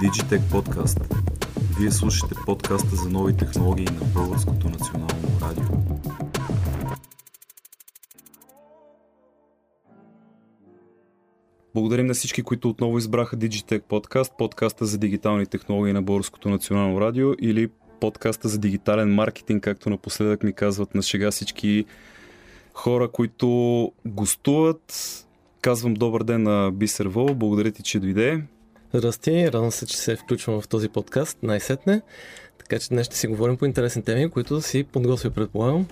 Digitech Podcast. Вие слушате подкаста за нови технологии на Българското национално радио. Благодарим на всички, които отново избраха Digitech Podcast, подкаста за дигитални технологии на Българското национално радио или подкаста за дигитален маркетинг, както напоследък ми казват на шега всички хора, които гостуват. Казвам добър ден на Бисер Вол. Благодаря ти, че дойде. Здрасти, радвам се, че се включвам в този подкаст най-сетне. Така че днес ще си говорим по интересни теми, които си подготвя, предполагам.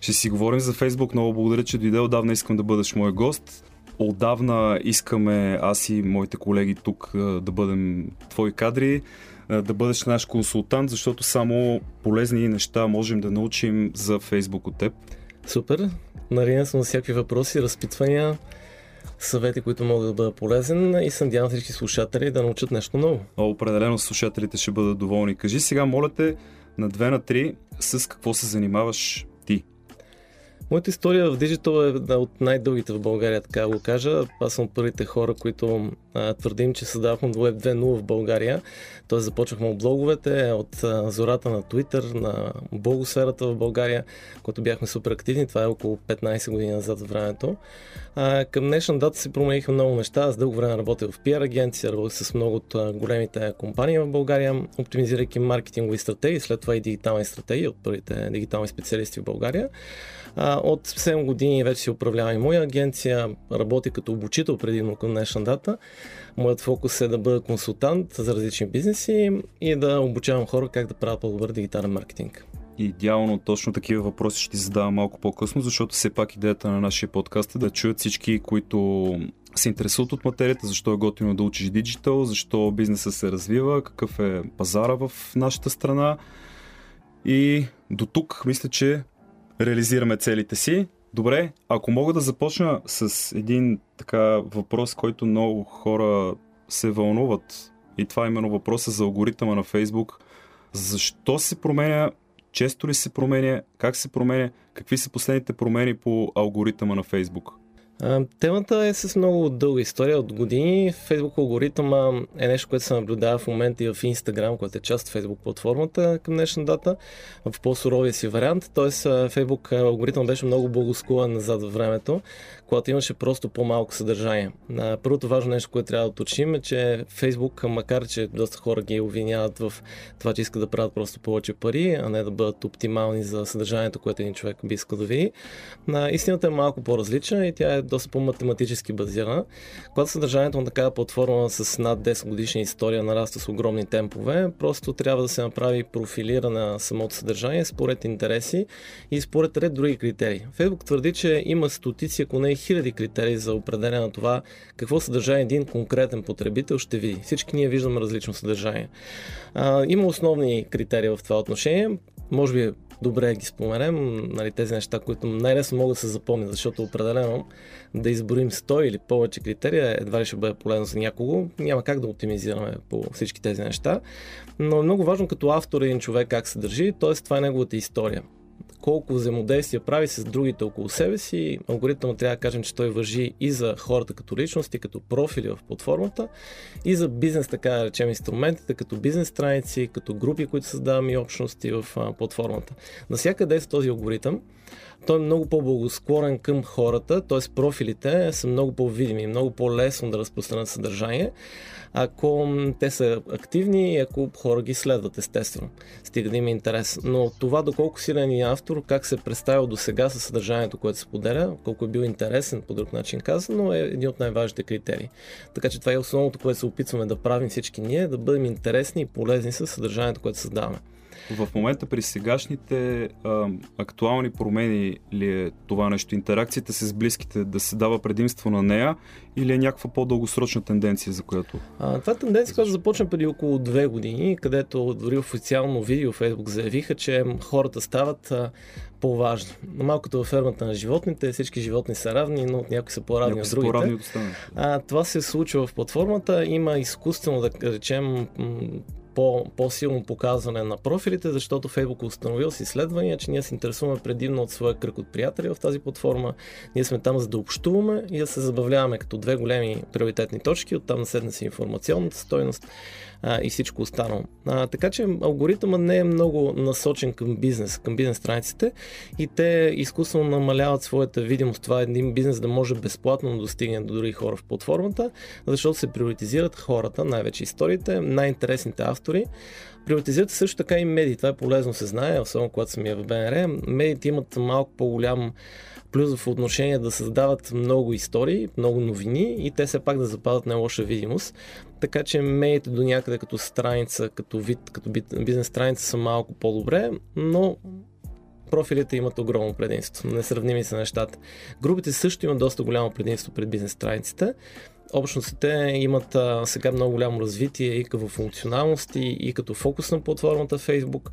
Ще си говорим за Фейсбук. Много благодаря, че дойде. Отдавна искам да бъдеш мой гост. Отдавна искаме аз и моите колеги тук да бъдем твои кадри, да бъдеш наш консултант, защото само полезни неща можем да научим за Фейсбук от теб. Супер. Нарина съм на всякакви въпроси, разпитвания, съвети, които могат да бъдат полезен и се надявам всички слушатели да научат нещо ново. О, определено слушателите ще бъдат доволни. Кажи сега, моля те, на две на три, с какво се занимаваш? Моята история в Digital е от най-дългите в България, така го кажа. Аз съм първите хора, които а, твърдим, че създавахме Web 2.0 в България. Тоест започнахме от блоговете, от а, зората на Twitter, на блогосферата в България, които бяхме супер активни. Това е около 15 години назад в времето. А, към днешна дата се промениха много неща. Аз дълго време работя в PR агенция, работя с много от големите компании в България, оптимизирайки маркетингови стратегии, след това и дигитални стратегии от първите дигитални специалисти в България. А, от 7 години вече си управлявам и моя агенция, работя като обучител предимно към днешна дата. Моят фокус е да бъда консултант за различни бизнеси и да обучавам хора как да правят по-добър дигитален маркетинг. Идеално точно такива въпроси ще ти задавам малко по-късно, защото все пак идеята на нашия подкаст е да чуят всички, които се интересуват от материята, защо е готино да учиш диджитал, защо бизнеса се развива, какъв е пазара в нашата страна. И до тук мисля, че реализираме целите си. Добре, ако мога да започна с един така въпрос, който много хора се вълнуват, и това е именно въпроса за алгоритъма на Фейсбук. Защо се променя, често ли се променя, как се променя, какви са последните промени по алгоритъма на Фейсбук? Темата е с много дълга история от години. Facebook алгоритъма е нещо, което се наблюдава в момента и в Instagram, което е част от Facebook платформата към днешна дата, в по-суровия си вариант. Тоест Facebook алгоритъм беше много благосклонен назад във времето, когато имаше просто по-малко съдържание. Първото важно нещо, което трябва да уточним е, че Facebook, макар че доста хора ги обвиняват в това, че искат да правят просто повече пари, а не да бъдат оптимални за съдържанието, което един човек би искал да види, истината е малко по-различна и тя е доста по-математически базирана. Когато съдържанието на такава платформа с над 10 годишна история нараства с огромни темпове, просто трябва да се направи профилиране на самото съдържание според интереси и според ред други критерии. Фейсбук твърди, че има стотици, ако не хиляди критерии за определение на това какво съдържание един конкретен потребител ще види. Всички ние виждаме различно съдържание. А, има основни критерии в това отношение. Може би добре ги споменем, нали, тези неща, които най-лесно могат да се запомнят, защото определено да изборим 100 или повече критерия едва ли ще бъде полезно за някого. Няма как да оптимизираме по всички тези неща. Но е много важно като автор един човек как се държи, т.е. това е неговата история колко взаимодействия прави с другите около себе си. Алгоритъмът трябва да кажем, че той въжи и за хората като личности, като профили в платформата, и за бизнес, така да речем, инструментите, като бизнес страници, като групи, които създаваме и общности в платформата. Насякъде с този алгоритъм той е много по-благосклонен към хората, т.е. профилите са много по-видими, много по-лесно да разпространят съдържание, ако те са активни и ако хора ги следват, естествено. Стига да има интерес. Но това доколко силен е автор, как се е представил до сега със съдържанието, което се поделя, колко е бил интересен, по друг начин казано, е един от най-важните критерии. Така че това е основното, което се опитваме да правим всички ние, да бъдем интересни и полезни с съдържанието, което създаваме. В момента при сегашните а, актуални промени ли е това нещо? Интеракцията с близките да се дава предимство на нея или е някаква по-дългосрочна тенденция, за която? А, това е тенденция, която започна преди около две години, където дори официално видео в Facebook заявиха, че хората стават а, по-важни. Малкото във фермата на животните, всички животни са равни, но някои са по-равни от другите. По-равни от а, това се случва в платформата. Има изкуствено, да речем, по, по-силно показване на профилите, защото Facebook е установил с изследвания, че ние се интересуваме предимно от своя кръг от приятели в тази платформа. Ние сме там за да общуваме и да се забавляваме като две големи приоритетни точки, оттам на седна си информационната стойност а, и всичко останало. А, така че алгоритъмът не е много насочен към бизнес, към бизнес страниците и те изкуствено намаляват своята видимост. Това е един бизнес да може безплатно да достигне до други хора в платформата, защото се приоритизират хората, най-вече историите, най-интересните автори. Приоритизират също така и медии. Това е полезно се знае, особено когато съм в БНР. Медиите имат малко по-голям плюс в отношение да създават много истории, много новини и те все пак да запазят не лоша видимост. Така че медиите до някъде като страница, като вид, като бизнес страница са малко по-добре, но профилите имат огромно предимство. Несравними са нещата. Групите също имат доста голямо предимство пред бизнес страниците общностите имат а, сега много голямо развитие и като функционалности, и като фокус на платформата Facebook,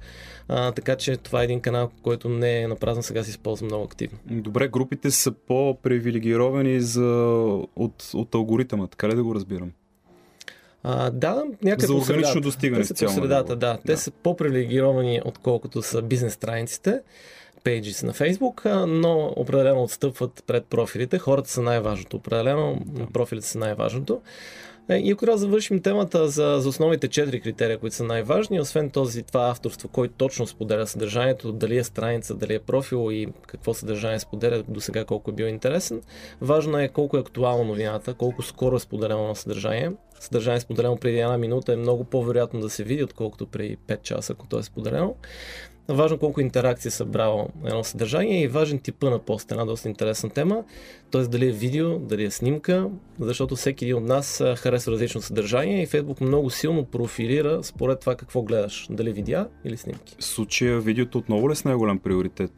а, така че това е един канал, който не е напразно сега се използва много активно. Добре, групите са по-привилегировани за, от, от алгоритъма, така ли да го разбирам? А, да, някакво За органично достигане. Те са по средата, да. Те да. са по-привилегировани, отколкото са бизнес страниците pages на Facebook, но определено отстъпват пред профилите. Хората са най-важното. Определено профилите са най-важното. Е, и ако завършим темата за, за основните четири критерия, които са най-важни, освен този това авторство, кой точно споделя съдържанието, дали е страница, дали е профил и какво съдържание споделя до сега, колко е бил интересен, важно е колко е актуална новината, колко скоро е споделено на съдържание. Съдържание споделено преди една минута е много по-вероятно да се види, отколкото преди 5 часа, ако то е споделено. Важно колко интеракция е събрало едно съдържание и важен типа на пост. Една доста интересна тема. Т.е. дали е видео, дали е снимка, защото всеки един от нас харесва различно съдържание и Facebook много силно профилира според това какво гледаш. Дали видеа или снимки. В случая видеото отново ли е с най-голям приоритет?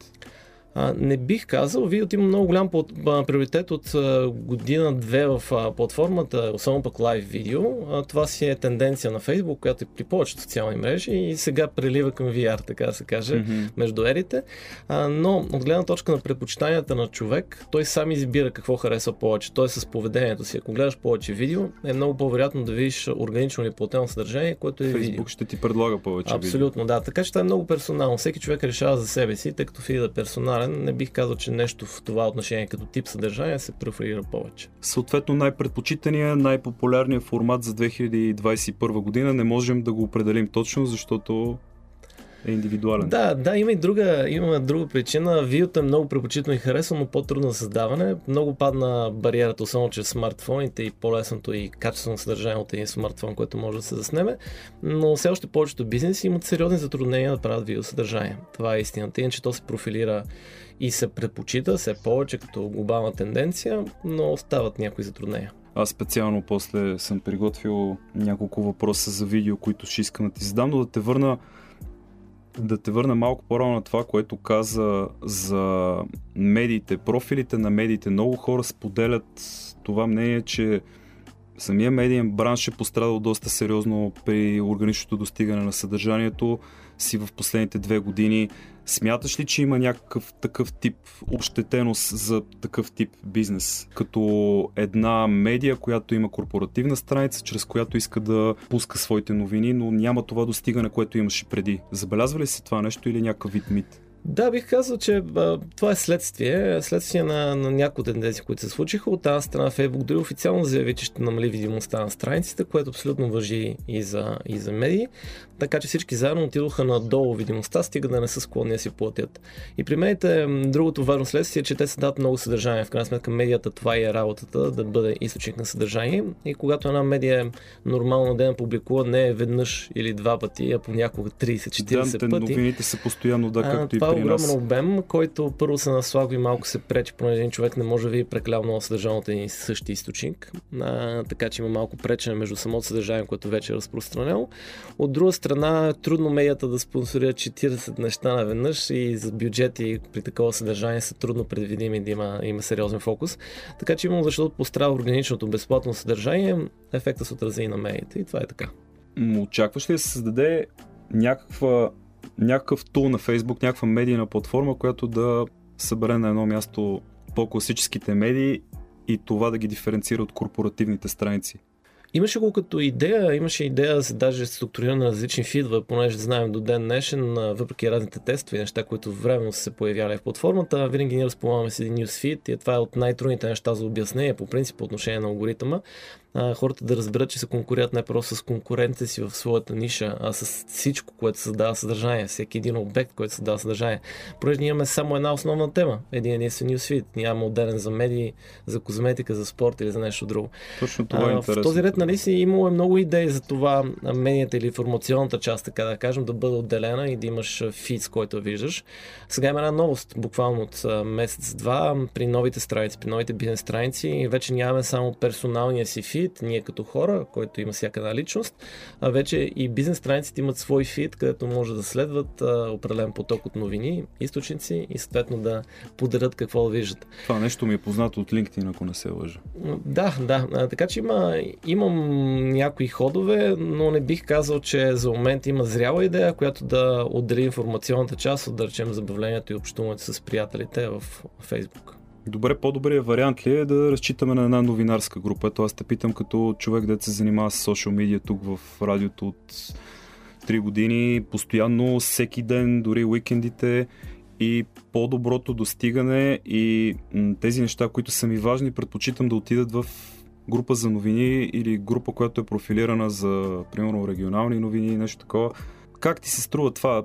А, не бих казал. Видеото има много голям приоритет от година-две в платформата, особено пък лайв видео. А, това си е тенденция на Facebook, която е при повечето социални мрежи и сега прелива към VR, така да се каже, mm-hmm. между ерите. А, но от гледна точка на предпочитанията на човек, той сам избира какво харесва повече. Той е с поведението си. Ако гледаш повече видео, е много по-вероятно да видиш органично или платено съдържание, което е Facebook видео. ще ти предлага повече Абсолютно, видео. да. Така че това е много персонално. Всеки човек решава за себе си, тъй като фида е персонален не бих казал, че нещо в това отношение като тип съдържание се преферира повече. Съответно най-предпочитания, най-популярният формат за 2021 година не можем да го определим точно, защото е индивидуален. Да, да, има и друга, има друга причина. Видеото е много предпочитано и харесано, но по-трудно за създаване. Много падна бариерата, особено чрез смартфоните и по-лесното и качествено съдържание от един смартфон, което може да се заснеме. Но все още повечето бизнеси имат сериозни затруднения да правят видеосъдържание. Това е истината. Иначе то се профилира и се предпочита все повече като глобална тенденция, но остават някои затруднения. Аз специално после съм приготвил няколко въпроса за видео, които ще искам да ти задам, но да те върна да те върна малко по-рано на това, което каза за медиите, профилите на медиите. Много хора споделят това мнение, че самия медиен бранш е пострадал доста сериозно при органичното достигане на съдържанието си в последните две години. Смяташ ли, че има някакъв такъв тип общетеност за такъв тип бизнес? Като една медия, която има корпоративна страница, чрез която иска да пуска своите новини, но няма това достигане, което имаше преди. Забелязва ли си това нещо или някакъв вид мит? Да, бих казал, че а, това е следствие. Следствие на, на някои тенденции, които се случиха. От тази страна Facebook дори официално заяви, че ще намали видимостта на страниците, което абсолютно въжи и за, и за медии. Така че всички заедно отидоха надолу видимостта, стига да не са склонни да си платят. И при медиите другото важно следствие е, че те се дадат много съдържание. В крайна сметка медията това и е работата, да бъде източник на съдържание. И когато една медия е нормално ден публикува не е веднъж или два пъти, а понякога 30-40 да, пъти. Новините са постоянно, да, както а, и това огромен обем, който първо се наслага и малко се пречи, понеже един човек не може да види прекалено много съдържание от един същи източник. А, така че има малко пречене между самото съдържание, което вече е разпространено. От друга страна, трудно медията да спонсорира 40 неща наведнъж и за бюджети при такова съдържание са трудно предвидими да има, има сериозен фокус. Така че именно защото пострада органичното безплатно съдържание, ефекта се отрази и на медиите и това е така. Очакваш ли да се създаде някаква някакъв тул на Facebook, някаква медийна платформа, която да събере на едно място по-класическите медии и това да ги диференцира от корпоративните страници. Имаше го като идея, имаше идея да се даже структурира на различни фидове, понеже знаем до ден днешен, въпреки разните тестове, неща, които временно са се появяли в платформата, винаги ние разполагаме с един нюсфид и това е от най-трудните неща за обяснение по принцип по отношение на алгоритъма а, хората да разберат, че се конкурират не просто с конкурентите си в своята ниша, а с всичко, което създава съдържание, всеки един обект, който създава съдържание. Понеже ние имаме само една основна тема, един единствен свит. Нямаме отделен за медии, за козметика, за спорт или за нещо друго. Точно това е интересно. В този ред, нали си, имало е много идеи за това медията или информационната част, така да кажем, да бъде отделена и да имаш фит, с който виждаш. Сега има една новост, буквално от месец-два, при новите страници, при новите бизнес страници, вече нямаме само персоналния си фит, фид, ние като хора, който има всяка една личност, а вече и бизнес страниците имат свой фид, където може да следват а, определен поток от новини, източници и съответно да подарят какво да виждат. Това нещо ми е познато от LinkedIn, ако не се лъжа. Да, да. А, така че има, имам някои ходове, но не бих казал, че за момент има зряла идея, която да отдели информационната част от, да речем, забавлението и общуването с приятелите в Facebook. Добре, по-добрият вариант ли е да разчитаме на една новинарска група? Ето аз те питам като човек, да се занимава с социал медиа тук в радиото от 3 години, постоянно, всеки ден, дори уикендите и по-доброто достигане и тези неща, които са ми важни, предпочитам да отидат в група за новини или група, която е профилирана за, примерно, регионални новини и нещо такова. Как ти се струва това?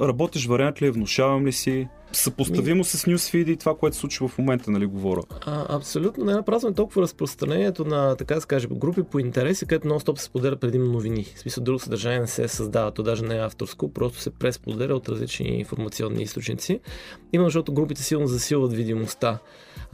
Работиш вариант ли е, внушавам ли си? Съпоставимо с Newsfeed и това, което се случва в момента, нали говоря? А, абсолютно. Не напразваме толкова разпространението на, така да се каже, групи по интереси, където нон-стоп се споделя предимно новини. В смисъл, друго съдържание не се създава, то даже не е авторско, просто се пресподеля от различни информационни източници. Именно защото групите силно засилват видимостта.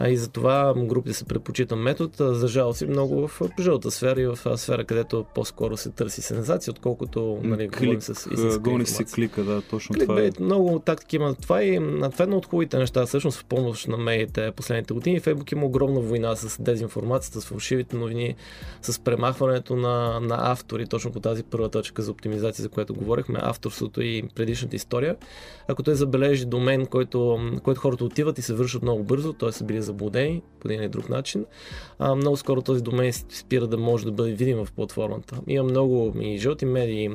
А и затова групите се предпочита метод. За жалост и много в жълта сфера и в сфера, където по-скоро се търси сензация, отколкото нали, Клик, говорим с Гони се клика, да, точно Клик, това е. Много тактики има това и това е едно от хубавите неща. Всъщност в помощ на медиите последните години Фейсбук има огромна война с дезинформацията, с фалшивите новини, с премахването на, на автори, точно по тази първа точка за оптимизация, за която говорихме, авторството и предишната история. Ако той забележи домен, който, който хората отиват и се вършат много бързо, т.е. са били заблудени по един или друг начин, а, много скоро този домен спира да може да бъде видим в платформата. Има много и жълти медии,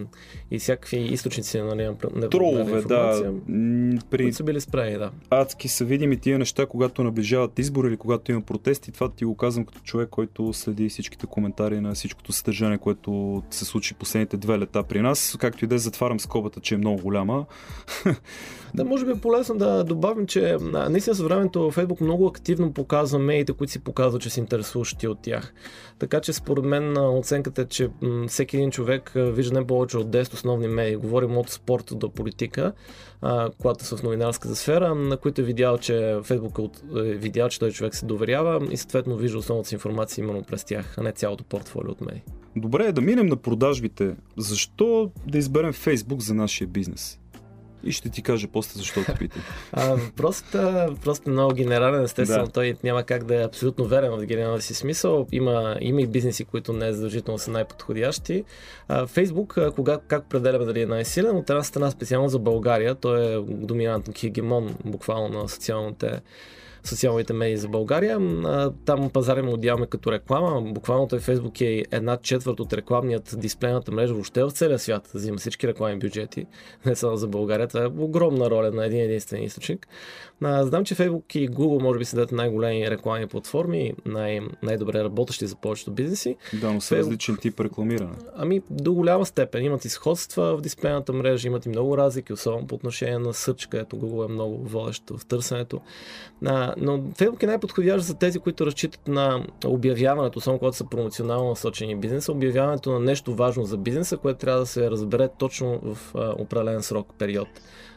и всякакви източници на, на Тролове, да. При... които са били спрени, да. Адски са видими тия неща, когато наближават избори или когато има протести. Това ти го казвам като човек, който следи всичките коментари на всичкото съдържание, което се случи последните две лета при нас. Както и да е, затварям скобата, че е много голяма. Да, може би е полезно да добавим, че наистина със времето Фейсбук много активно показва медиите, които си показват, че се интересуващи от тях. Така че според мен оценката е, че всеки един човек вижда не повече от 10 основни медии. Говорим от спорт до политика, когато са в новинарската сфера, на които е видял, че Фейсбук е, е видял, че той човек се доверява и съответно вижда основната си информация именно през тях, а не цялото портфолио от медии. Добре, да минем на продажбите. Защо да изберем Фейсбук за нашия бизнес? И ще ти кажа после защо те питам. просто, просто много генерален, естествено. Да. Той няма как да е абсолютно верен в генералния си смисъл. Има, има и бизнеси, които не е задължително са най-подходящи. Фейсбук, кога, как определяме дали е най-силен? От една страна специално за България. Той е доминантен хегемон буквално на социалните социалните медии за България. Там пазарен отделяме като реклама. Буквално той Фейсбук е една четвърт от рекламният дисплейната мрежа въобще в целия свят. Взима всички рекламни бюджети, не само за България. Това е огромна роля на един единствен източник. Знам, че Facebook и Google може би са най-големи рекламни платформи, най- най-добре работещи за повечето бизнеси. Да, но са Facebook... различен тип рекламиране. Ами, до голяма степен. Имат изходства в дисплейната мрежа, имат и много разлики, особено по отношение на Search, където Google е много водещ в търсенето. А, но Facebook е най-подходящ за тези, които разчитат на обявяването, само когато са промоционално насочени бизнеса, обявяването на нещо важно за бизнеса, което трябва да се разбере точно в а, определен срок, период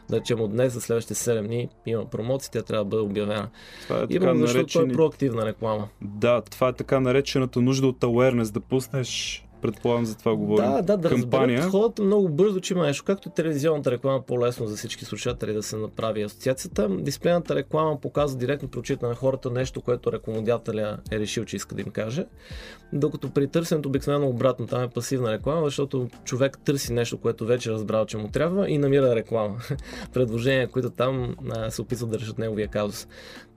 да речем от днес за следващите 7 дни има промоция, тя трябва да бъде обявена. Това е така Имам, защото наречени... е проактивна реклама. Да, това е така наречената нужда от awareness, да пуснеш Предполагам за това говорим. Да, да, да Кампания. разберат много бързо, че има нещо. Както телевизионната реклама по-лесно за всички слушатели да се направи асоциацията. Дисплейната реклама показва директно прочита на хората нещо, което рекламодателя е решил, че иска да им каже. Докато при търсенето обикновено обратно, там е пасивна реклама, защото човек търси нещо, което вече е разбрал, че му трябва и намира реклама. Предложения, които там а, се опитват да решат неговия казус.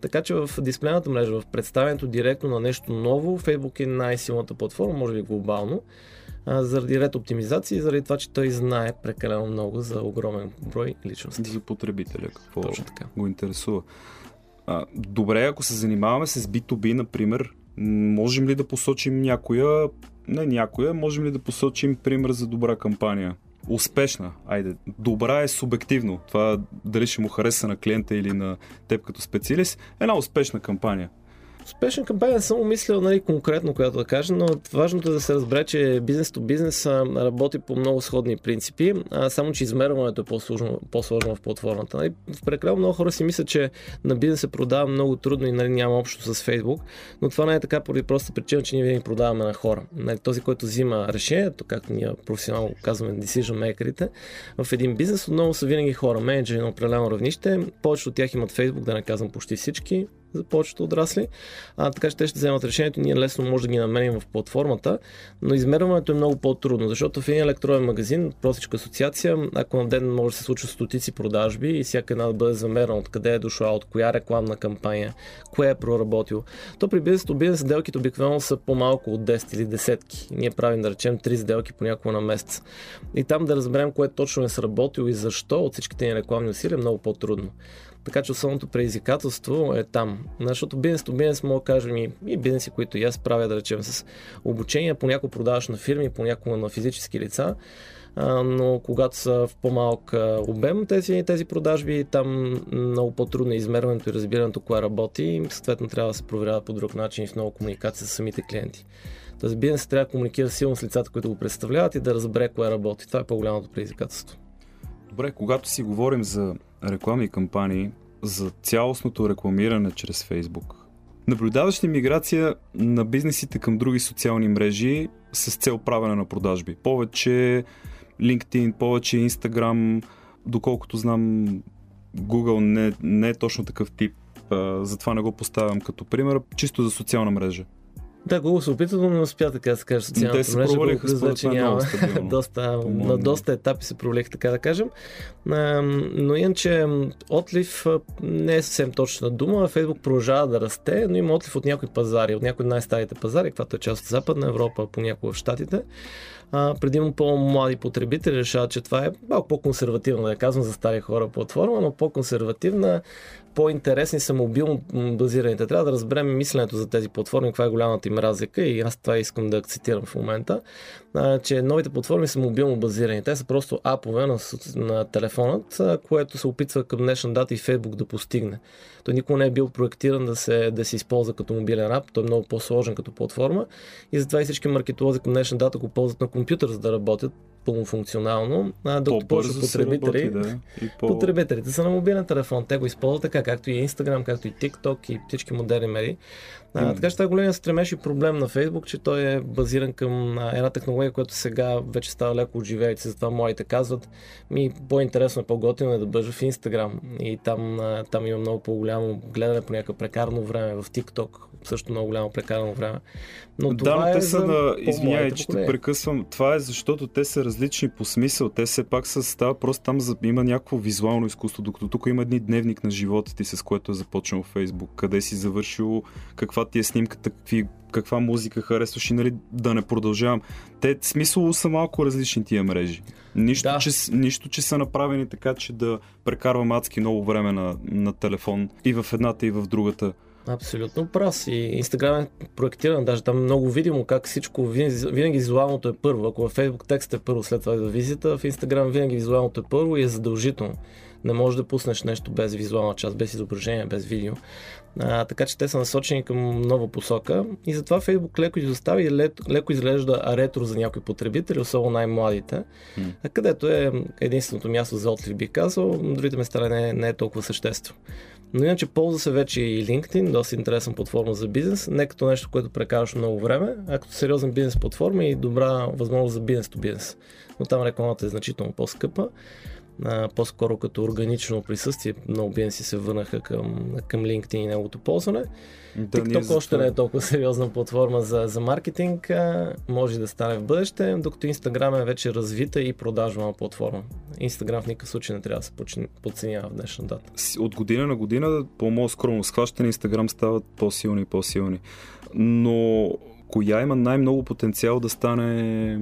Така че в дисплейната мрежа, в представянето директно на нещо ново, Facebook е най-силната платформа, може би глобално, а, заради ред оптимизации и заради това, че той знае прекалено много за огромен брой личности. За потребителя, какво Точно така. го интересува. А, добре, ако се занимаваме с B2B, например, можем ли да посочим някоя, не някоя, можем ли да посочим пример за добра кампания? Успешна, айде, добра е субективно. Това дали ще му хареса на клиента или на теб като специалист. Една успешна кампания. Успешна кампания не съм умислил нали, конкретно, която да кажа, но важното е да се разбере, че бизнес то бизнес работи по много сходни принципи, а, само че измерването е по-сложно, по-сложно в платформата. Нали, в прекалено много хора си мислят, че на бизнес се продава много трудно и нали, няма общо с Фейсбук, но това не е така поради проста причина, че ние винаги продаваме на хора. Нали, този, който взима решението, както ние професионално казваме decision makerите, в един бизнес отново са винаги хора, менеджери на определено равнище. Повечето от тях имат Фейсбук, да не казвам почти всички, за повечето отрасли. А, така че те ще вземат решението. Ние лесно може да ги намерим в платформата, но измерването е много по-трудно, защото в един електронен магазин, простичка асоциация, ако на ден може да се случва стотици продажби и всяка една да бъде замерена откъде е дошла, от коя рекламна кампания, кое е проработил, то при бизнес то бизнес сделките обикновено са по-малко от 10 или десетки. Ние правим да речем 3 сделки понякога на месец. И там да разберем кое точно е сработило и защо от всичките ни рекламни усилия е много по-трудно. Така че основното предизвикателство е там. Защото бизнес то бизнес мога да кажем и, и бизнеси, които и аз правя, да речем, с обучение, понякога продаваш на фирми, понякога на физически лица, но когато са в по-малък обем тези, тези продажби, там много по-трудно е измерването и разбирането кое работи и съответно трябва да се проверява по друг начин и в много комуникация с самите клиенти. Тоест бизнес трябва да комуникира силно с лицата, които го представляват и да разбере кое работи. Това е по-голямото предизвикателство. Добре, когато си говорим за рекламни кампании, за цялостното рекламиране чрез Фейсбук, наблюдаваш ли миграция на бизнесите към други социални мрежи с цел правене на продажби? Повече LinkedIn, повече Instagram, доколкото знам Google не, не е точно такъв тип, затова не го поставям като пример, чисто за социална мрежа. Да, Google се опита, но не успя така да се каже социалната мрежа. Провалиха, според че няма. доста, на доста етапи се провалиха, така да кажем. но иначе отлив не е съвсем точна дума. Фейсбук продължава да расте, но има отлив от някои пазари, от някои най-старите пазари, каквато е част от Западна Европа, понякога в Штатите а, предимно по-млади потребители решават, че това е малко по-консервативна, да казвам за стари хора платформа, но по-консервативна, по-интересни са мобилно базираните. Трябва да разберем мисленето за тези платформи, каква е голямата им разлика и аз това искам да акцентирам в момента, а, че новите платформи са мобилно базирани. Те са просто апове на, на телефонът, което се опитва към днешна дата и Facebook да постигне. Той никога не е бил проектиран да се, да се използва като мобилен ап, той е много по-сложен като платформа и затова и всички маркетолози към днешна дата го ползват на компютър, за да работят пълнофункционално, а докато повече потребители, работи, да. по... потребителите са на мобилен телефон. Те го използват така, както и Instagram, както и TikTok и всички модерни медии. А, така че това е големия стремеж и проблем на Facebook, че той е базиран към една технология, която сега вече става леко отживеете, затова моите казват, ми по-интересно, по-готино е да бъжа в Instagram и там, там има много по-голямо гледане по някакъв прекарно време, в TikTok също много голямо прекарано време. Но да, но е те е са на... Извинявай, че те прекъсвам. Това е защото те са различни по смисъл. Те все пак са става просто там за... има някакво визуално изкуство, докато тук има един дневник на живота ти, с което е започнал Фейсбук. Къде си завършил, каква ти е снимката, какви каква музика харесваш и нали, да не продължавам. Те смисъл са малко различни тия мрежи. Нищо, да. че, нищо, че са направени така, че да прекарвам адски много време на, на телефон и в едната и в другата. Абсолютно прав И Инстаграм е проектиран, даже там много видимо как всичко, винаги, визуалното е първо. Ако във Facebook текстът е първо, след това е визита, в Инстаграм винаги визуалното е първо и е задължително. Не можеш да пуснеш нещо без визуална част, без изображение, без видео. А, така че те са насочени към нова посока и затова Facebook леко изостава и леко изглежда ретро за някои потребители, особено най-младите, mm. където е единственото място за отлив, би казал, другите места не, не е толкова съществено. Но иначе ползва се вече и LinkedIn, доста интересна платформа за бизнес, не като нещо, което прекараш много време, а като сериозен бизнес платформа и добра възможност за бизнес то бизнес. Но там рекламата е значително по-скъпа. А, по-скоро като органично присъствие. Много бизнеси се върнаха към, към LinkedIn и неговото ползване. Да, TikTok още не е толкова сериозна платформа за, за маркетинг, а, може да стане в бъдеще, докато Instagram е вече развита и продажна платформа. Instagram в никакъв случай не трябва да се подценява в днешна дата. От година на година, по моят скромно схващане, Instagram стават по-силни и по-силни. Но коя има най-много потенциал да стане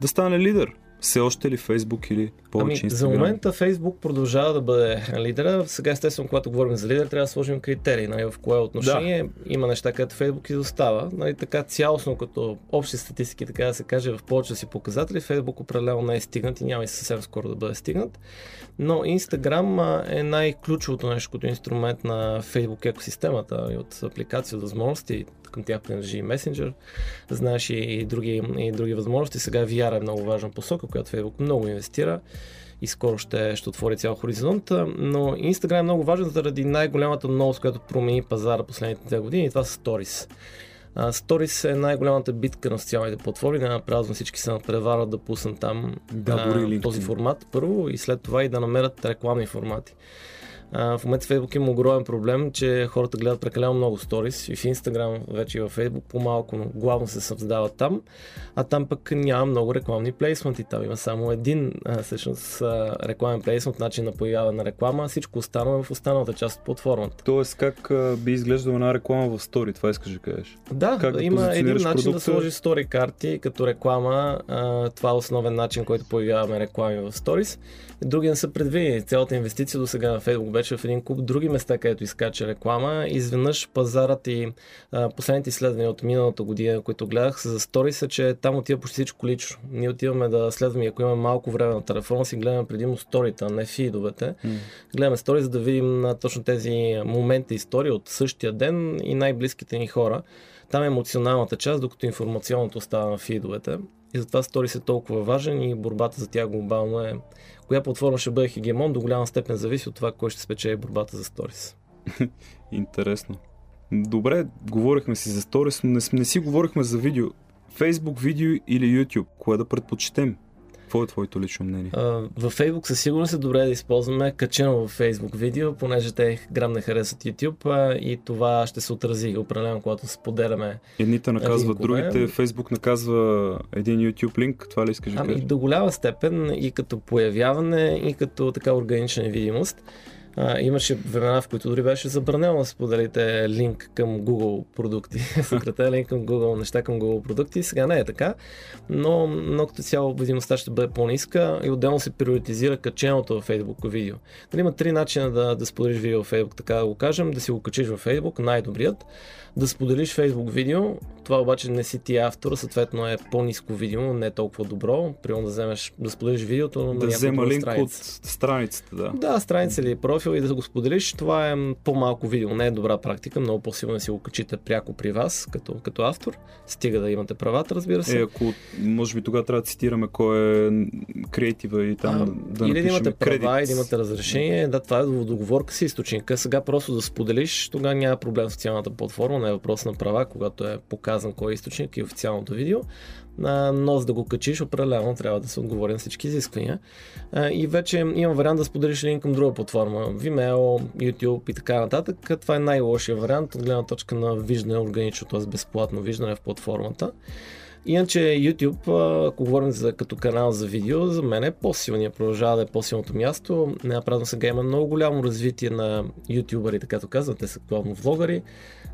да стане лидер? Все още ли Фейсбук или повече ами, За момента Фейсбук продължава да бъде лидера. Сега естествено, когато говорим за лидер, трябва да сложим критерии. Нали, в кое отношение да. има неща, където Фейсбук изостава. Нали, така цялостно, като общи статистики, така да се каже, в повече си показатели, Фейсбук определено не е стигнат и няма и съвсем скоро да бъде стигнат. Но Instagram е най-ключовото нещо като инструмент на Фейсбук екосистемата и от апликации, от възможности към тях принадлежи и Messenger, знаеш и други, и други възможности. Сега VR е много важна посока, която Facebook много инвестира и скоро ще, ще отвори цял хоризонт. Но Instagram е много важен заради най-голямата новост, която промени пазара последните две години и това са Stories. Stories е най-голямата битка на социалните платформи, да направят всички се надпреварват да пуснат там да, а, този формат първо и след това и да намерят рекламни формати. А, в момента Facebook има огромен проблем, че хората гледат прекалено много сторис и в Instagram, вече и в Facebook по-малко, но главно се създават там, а там пък няма много рекламни плейсменти. Там има само един а, всъщност рекламен плейсмент, начин на появяване на реклама, всичко останало в останалата част от платформата. Тоест как а, би изглеждала една реклама в стори, това искаш да кажеш? Да, как има да един начин продукта... да сложи стори карти като реклама. А, това е основен начин, който появяваме реклами в сторис. Други не са предвидени. Цялата инвестиция до сега на Facebook беше в един куп други места, където изкача реклама. Изведнъж пазарът и а, последните изследвания от миналата година, които гледах, за стори са, че там отива почти всичко лично. Ние отиваме да следваме, ако имаме малко време на телефона си, гледаме предимно сторите, а не фидовете. Mm. Гледаме стори, за да видим на точно тези моменти истории от същия ден и най-близките ни хора. Там е емоционалната част, докато информационното остава на фидовете. И затова стори е толкова важен и борбата за тях глобално е коя платформа ще бъде хегемон, до голяма степен зависи от това, кой ще спечели борбата за сторис. Интересно. Добре, говорихме си за сторис, но не, не си говорихме за видео. Facebook видео или YouTube, кое да предпочетем? Какво е твоето лично мнение? Uh, във Facebook със сигурност е добре да използваме качено във Facebook видео, понеже те грам не харесват YouTube и това ще се отрази определено, когато споделяме. Едните наказват другите, Facebook наказва един YouTube линк, това ли искаш да ами, кажеш? до голяма степен и като появяване, и като така органична видимост. А, имаше времена, в които дори беше забранено да споделите линк към Google продукти, съкратен линк към Google, неща към Google продукти. Сега не е така, но, но като цяло видимостта ще бъде по-ниска и отделно се приоритизира каченото в Facebook видео. Дали има три начина да, да споделиш видео в Facebook, така да го кажем, да си го качиш в Facebook, най-добрият да споделиш Facebook видео, това обаче не си ти автор, съответно е по-низко видео, не е толкова добро. Примерно да вземеш, да споделиш видеото на Да взема линк страница. от страницата, да. Да, страница или профил и да го споделиш, това е по-малко видео, не е добра практика, много по-силно да си го качите пряко при вас, като, като автор, стига да имате правата, разбира се. Е, ако, може би тогава трябва да цитираме кой е креатива и там а, да Или да имате права, кредит. или да имате разрешение, да, това е договорка си източника. Сега просто да споделиш, тогава няма проблем с социалната платформа, е въпрос на права, когато е показан кой е източник и официалното видео, но за да го качиш, определено трябва да се отговори на всички изисквания. И вече има вариант да споделиш един към друга платформа, Vimeo, YouTube и така нататък. Това е най-лошия вариант от гледна точка на виждане органично, т.е. безплатно виждане в платформата. Иначе YouTube, ако говорим за, като канал за видео, за мен е по-силният, продължава да е по-силното място. Напразно сега има много голямо развитие на ютубъри, така казват, те са актуално влогари,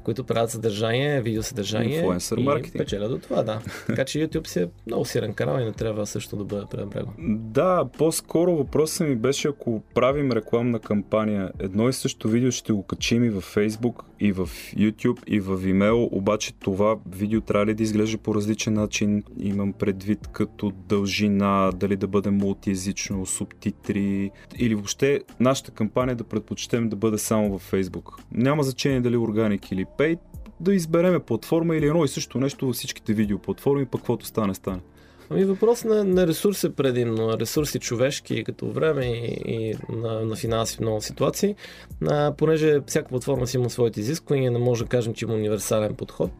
които правят съдържание, видеосъдържание Инфлуенсър и маркетинг. печелят до това, да. така че YouTube си е много силен канал и не трябва също да бъде пренебрегван. Да, по-скоро въпросът ми беше, ако правим рекламна кампания, едно и също видео ще го качим и в Facebook, и в YouTube, и в Vimeo, обаче това видео трябва ли да изглежда по различен начин? Имам предвид като дължина, дали да бъде мултиязично, субтитри, или въобще нашата кампания да предпочетем да бъде само в Facebook. Няма значение дали органик или paid, да избереме платформа или едно и също нещо във всичките видеоплатформи, пък каквото стане, стане. Ами въпрос на, на ресурси предимно, ресурси човешки като време и, и на, на финанси в много ситуации, а, понеже всяка платформа си има своите изисквания, не може да кажем, че има универсален подход.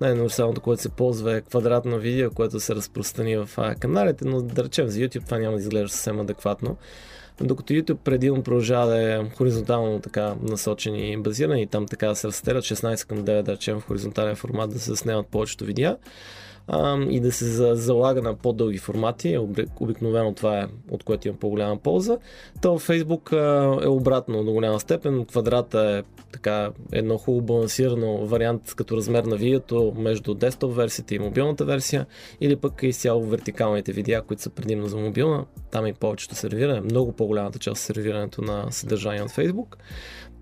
Най-универсалното, което се ползва е квадратно видео, което се разпространи в каналите, но да речем за YouTube това няма да изглежда съвсем адекватно. Докато YouTube предимно продължава да е хоризонтално така насочени и базирани и там така да се разстелят 16 към 9, да речем в хоризонтален формат да се снимат повечето видеа и да се залага на по-дълги формати. Обикновено това е от което имам по-голяма полза. То в Facebook е обратно до голяма степен. Квадрата е така едно хубаво балансирано вариант като размер на видеото между десктоп версията и мобилната версия или пък изцяло вертикалните видеа, които са предимно за мобилна. Там и повечето сервиране, много по-голямата част сервирането на съдържание от Facebook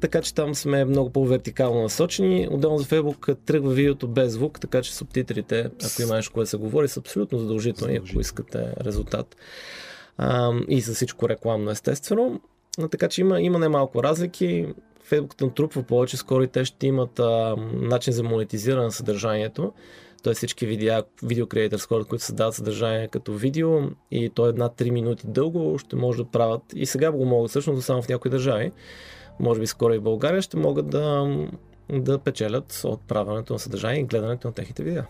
така че там сме много по-вертикално насочени. Отделно за Facebook тръгва видеото без звук, така че субтитрите, ако има нещо, което се говори, са абсолютно задължителни, ако искате резултат. А, и за всичко рекламно, естествено. Така че има, има немалко разлики. Facebook натрупва повече, скоро и те ще имат а, начин за монетизиране на съдържанието. Той всички видеа, видео креатор хората, които създават съдържание като видео и то е една 3 минути дълго, ще може да правят и сега го могат всъщност само в някои държави може би скоро и България, ще могат да, да печелят от правенето на съдържание и гледането на техните видеа.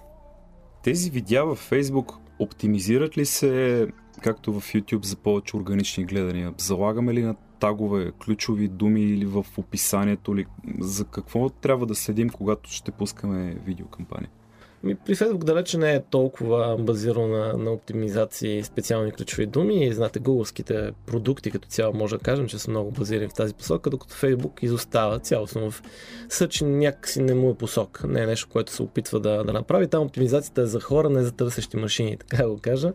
Тези видеа в Facebook оптимизират ли се, както в YouTube, за повече органични гледания? Залагаме ли на тагове, ключови думи или в описанието ли? За какво трябва да следим, когато ще пускаме видеокампания? Ми, при Facebook далече не е толкова базирано на, на оптимизации и специални ключови думи. Знаете, гуглските продукти като цяло може да кажем, че са много базирани в тази посока, докато Facebook изостава цялостно в съч някакси не му е посок. Не е нещо, което се опитва да, да направи. Там оптимизацията е за хора, не за търсещи машини, така да го кажа.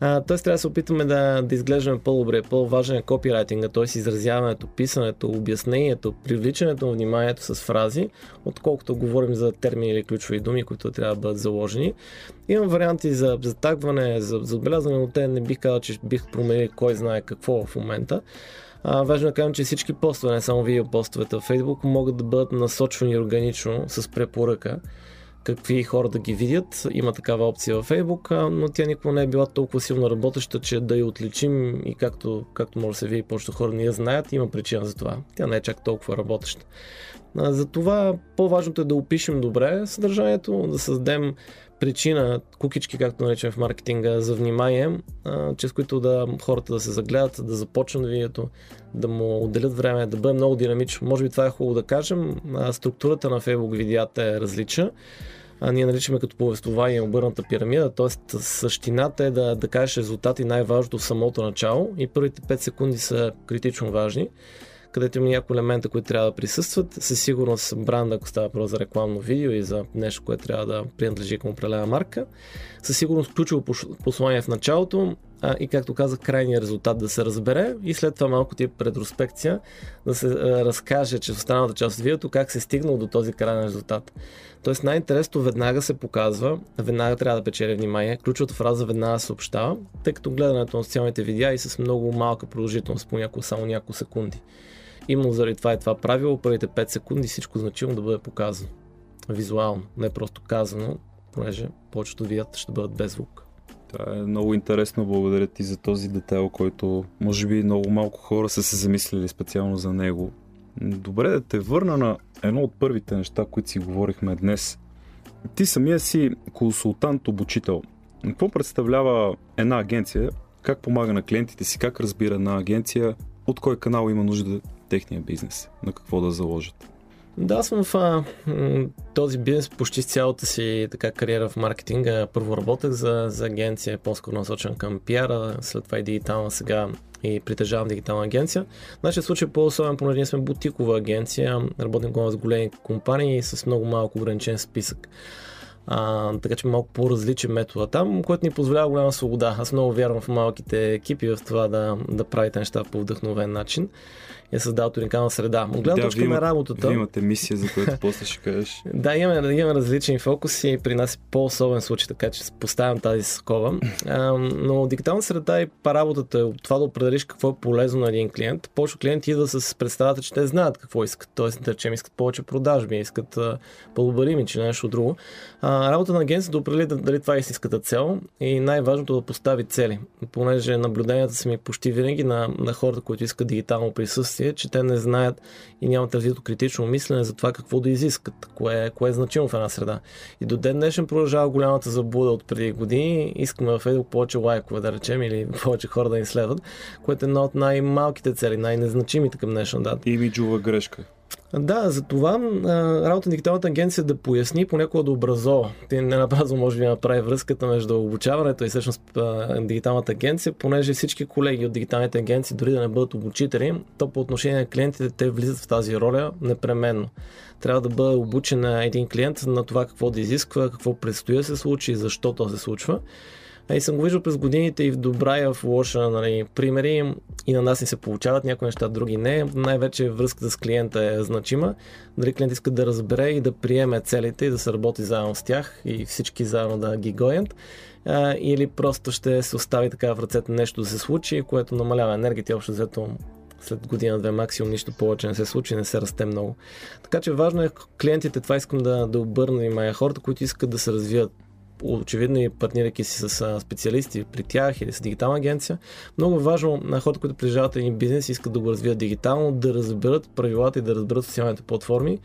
А, тоест трябва да се опитаме да, да изглеждаме по-добре. По-важен е копирайтинга, т.е. изразяването, писането, обяснението, привличането на вниманието с фрази, отколкото говорим за термини или ключови думи, които трябва да бъдат заложени. Имам варианти за, за тагване, за, за отбелязване, но те не бих казал, че бих променил кой знае какво в момента. А, важно е да кажем, че всички постове, не само видео постовете в Facebook, могат да бъдат насочвани органично с препоръка какви хора да ги видят. Има такава опция във Facebook, но тя никога не е била толкова силно работеща, че да я отличим и както, както може да се види, повечето хора не я знаят, има причина за това. Тя не е чак толкова работеща. Затова по-важното е да опишем добре съдържанието, да създадем причина, кукички, както наричаме в маркетинга, за внимание, чрез които да хората да се загледат, да започнат видеото, да му отделят време, да бъде много динамично. Може би това е хубаво да кажем. Структурата на Facebook видеята е различна. А, ние наричаме като повествование обърната пирамида, т.е. същината е да, да кажеш резултати най-важното в самото начало и първите 5 секунди са критично важни където има някои елемента, които трябва да присъстват. Със сигурност бранда, ако става просто за рекламно видео и за нещо, което трябва да принадлежи към определена марка. Със сигурност ключово послание в началото а, и както казах, крайният резултат да се разбере и след това малко тип ретроспекция да се а, разкаже, че в останалата част от видеото как се е стигнал до този крайен резултат. Тоест най-интересното веднага се показва, веднага трябва да печели внимание, ключовата фраза веднага се съобщава, тъй като гледането на социалните видеа и с много малка продължителност, понякога само няколко секунди. Именно заради това е това правило, първите 5 секунди всичко значимо да бъде показано. Визуално, не просто казано, понеже повечето видеята ще бъдат без звук. Това е много интересно, благодаря ти за този детайл, който може би много малко хора са се замислили специално за него. Добре да те върна на едно от първите неща, които си говорихме днес. Ти самия си консултант, обучител. Какво представлява една агенция? Как помага на клиентите си? Как разбира една агенция? От кой канал има нужда техния бизнес, на какво да заложат? Да, съм в а, този бизнес почти с цялата си така кариера в маркетинга. Първо работех за, за агенция, по-скоро насочен към пиара, след това и дигитална сега и притежавам дигитална агенция. Нашия случай по-особен, понеже ние сме бутикова агенция, работим с големи компании с много малко ограничен списък. А, така че малко по-различен метод там, което ни позволява голяма свобода. Аз много вярвам в малките екипи, в това да, да правите неща по вдъхновен начин е създал уникална среда. От гледна да, точка на работата. Вие имате мисия, за която после ще кажеш. да, имаме, имаме различни фокуси. При нас е по-особен случай, така че поставям тази скова. А, но дигитална среда и работата е от това да определиш какво е полезно на един клиент. Повече клиенти идва с представата, че те знаят какво искат. Тоест, да речем, искат повече продажби, искат имидж или нещо друго. А, А, работа на агенцията да определи дали това е истинската цел и най-важното да постави цели, понеже наблюденията са ми почти винаги на, на хората, които искат дигитално присъствие, че те не знаят и нямат развито критично мислене за това какво да изискат, кое, кое е значимо в една среда. И до ден днешен продължава голямата заблуда от преди години. Искаме в Facebook повече лайкове, да речем, или повече хора да ни следват, което е една от най-малките цели, най-незначимите към днешна дата. Имиджова грешка. Да, за това работа на дигиталната агенция да поясни, понякога да образова. Ти не напразно може да направи връзката между обучаването и всъщност дигиталната агенция, понеже всички колеги от дигиталните агенции, дори да не бъдат обучители, то по отношение на клиентите те влизат в тази роля непременно. Трябва да бъде обучен един клиент на това какво да изисква, какво предстои да се случи и защо то се случва. И съм го виждал през годините и в добра и в лоша нали, примери. И на нас ни се получават някои неща, други не. Най-вече връзката с клиента е значима. Дали клиент иска да разбере и да приеме целите и да се работи заедно с тях и всички заедно да ги гоят. Или просто ще се остави така в ръцете нещо да се случи, което намалява енергията и общо взето след година-две максимум нищо повече не се случи, не се расте много. Така че важно е клиентите, това искам да, да обърна внимание, хората, които искат да се развият очевидно и партнирайки си с специалисти при тях или с дигитална агенция. Много важно на хората, които преживяват един бизнес и искат да го развият дигитално, да разберат правилата и да разберат социалните платформи,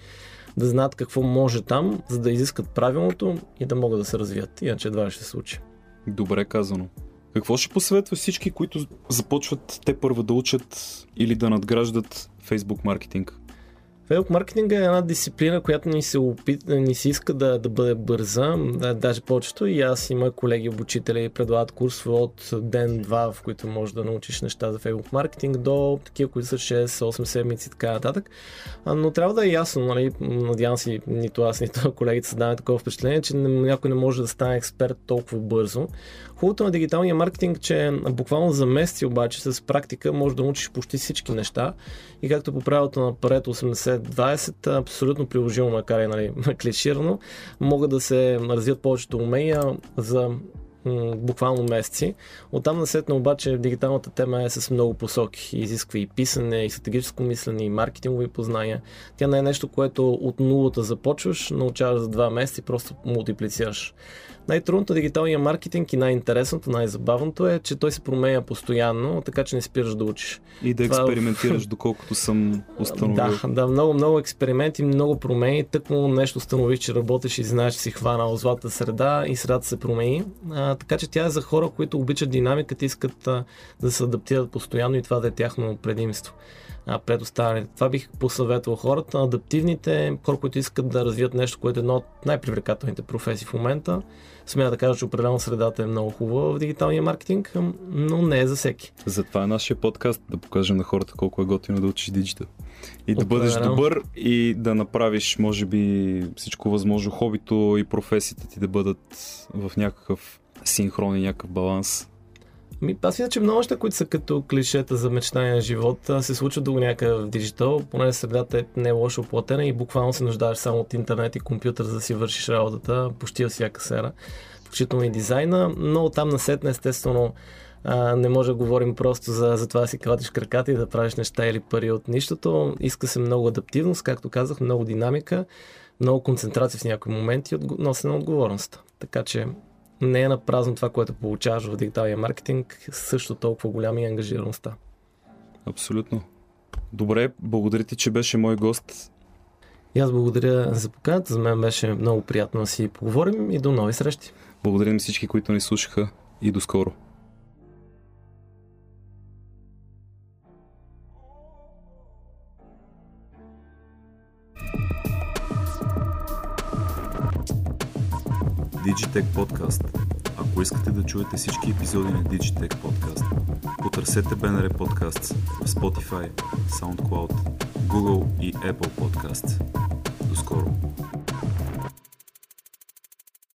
да знаят какво може там, за да изискат правилното и да могат да се развият. Иначе едва ще се случи. Добре казано. Какво ще посъветва всички, които започват те първо да учат или да надграждат Facebook маркетинг? Фейсбук маркетинга е една дисциплина, която ни се, опит, ни се иска да, да бъде бърза. Даже повечето и аз и мои колеги обучители предлагат курсове от ден-два, в които можеш да научиш неща за Фейсбук маркетинг, до такива, които са 6-8 седмици и така нататък. Но трябва да е ясно, нали? надявам се нито аз, нито колегите са даваме такова впечатление, че някой не може да стане експерт толкова бързо. Хубавото на дигиталния маркетинг, че буквално за месеци обаче с практика можеш да научиш почти всички неща. И както по правилото на Парето 80-20, абсолютно приложимо, макар и нали, клиширано, могат да се развият повечето умения за буквално месеци. Оттам насетне обаче дигиталната тема е с много посоки. Изисква и писане, и стратегическо мислене, и маркетингови познания. Тя не е нещо, което от нулата започваш, научаваш за два месеца и просто мултиплицираш. Най-трудното дигиталния маркетинг и най-интересното, най-забавното е, че той се променя постоянно, така че не спираш да учиш. И да Това... експериментираш, доколкото съм установил. Да, да, много, много експерименти, много промени. Тъкмо нещо установиш, че работиш и знаеш, че си хванал злата среда и средата се промени. А, така че тя е за хора, които обичат динамиката, искат а, да се адаптират постоянно и това да е тяхно предимство а, пред останалите. Това бих посъветвал хората. Адаптивните хора, които искат да развият нещо, което е едно от най-привлекателните професии в момента. Смея да кажа, че определено средата е много хубава в дигиталния маркетинг, но не е за всеки. Затова е нашия подкаст да покажем на хората колко е готино да учиш диджитал. И да бъдеш добър и да направиш, може би, всичко възможно, хобито и професията ти да бъдат в някакъв синхрон и някакъв баланс. Ми, аз мисля, че много неща, които са като клишета за мечтания на живот, се случват до някъде в диджитал, поне средата е не е лошо оплатена и буквално се нуждаеш само от интернет и компютър, за да си вършиш работата почти във всяка сфера, включително и дизайна, но там насетне естествено а, не може да говорим просто за, за това да си кладиш краката и да правиш неща или пари от нищото. Иска се много адаптивност, както казах, много динамика, много концентрация в някои моменти и носене на отговорност. Така че не е на празно това, което получаваш в дигиталния маркетинг, също толкова голяма и ангажираността. Абсолютно. Добре, благодаря ти, че беше мой гост. И аз благодаря за поканата. За мен беше много приятно да си поговорим и до нови срещи. Благодаря на всички, които ни слушаха и до скоро. Digitech Podcast. Ако искате да чуете всички епизоди на Digitech Podcast, потърсете BNR Podcasts в Spotify, SoundCloud, Google и Apple Podcasts. До скоро!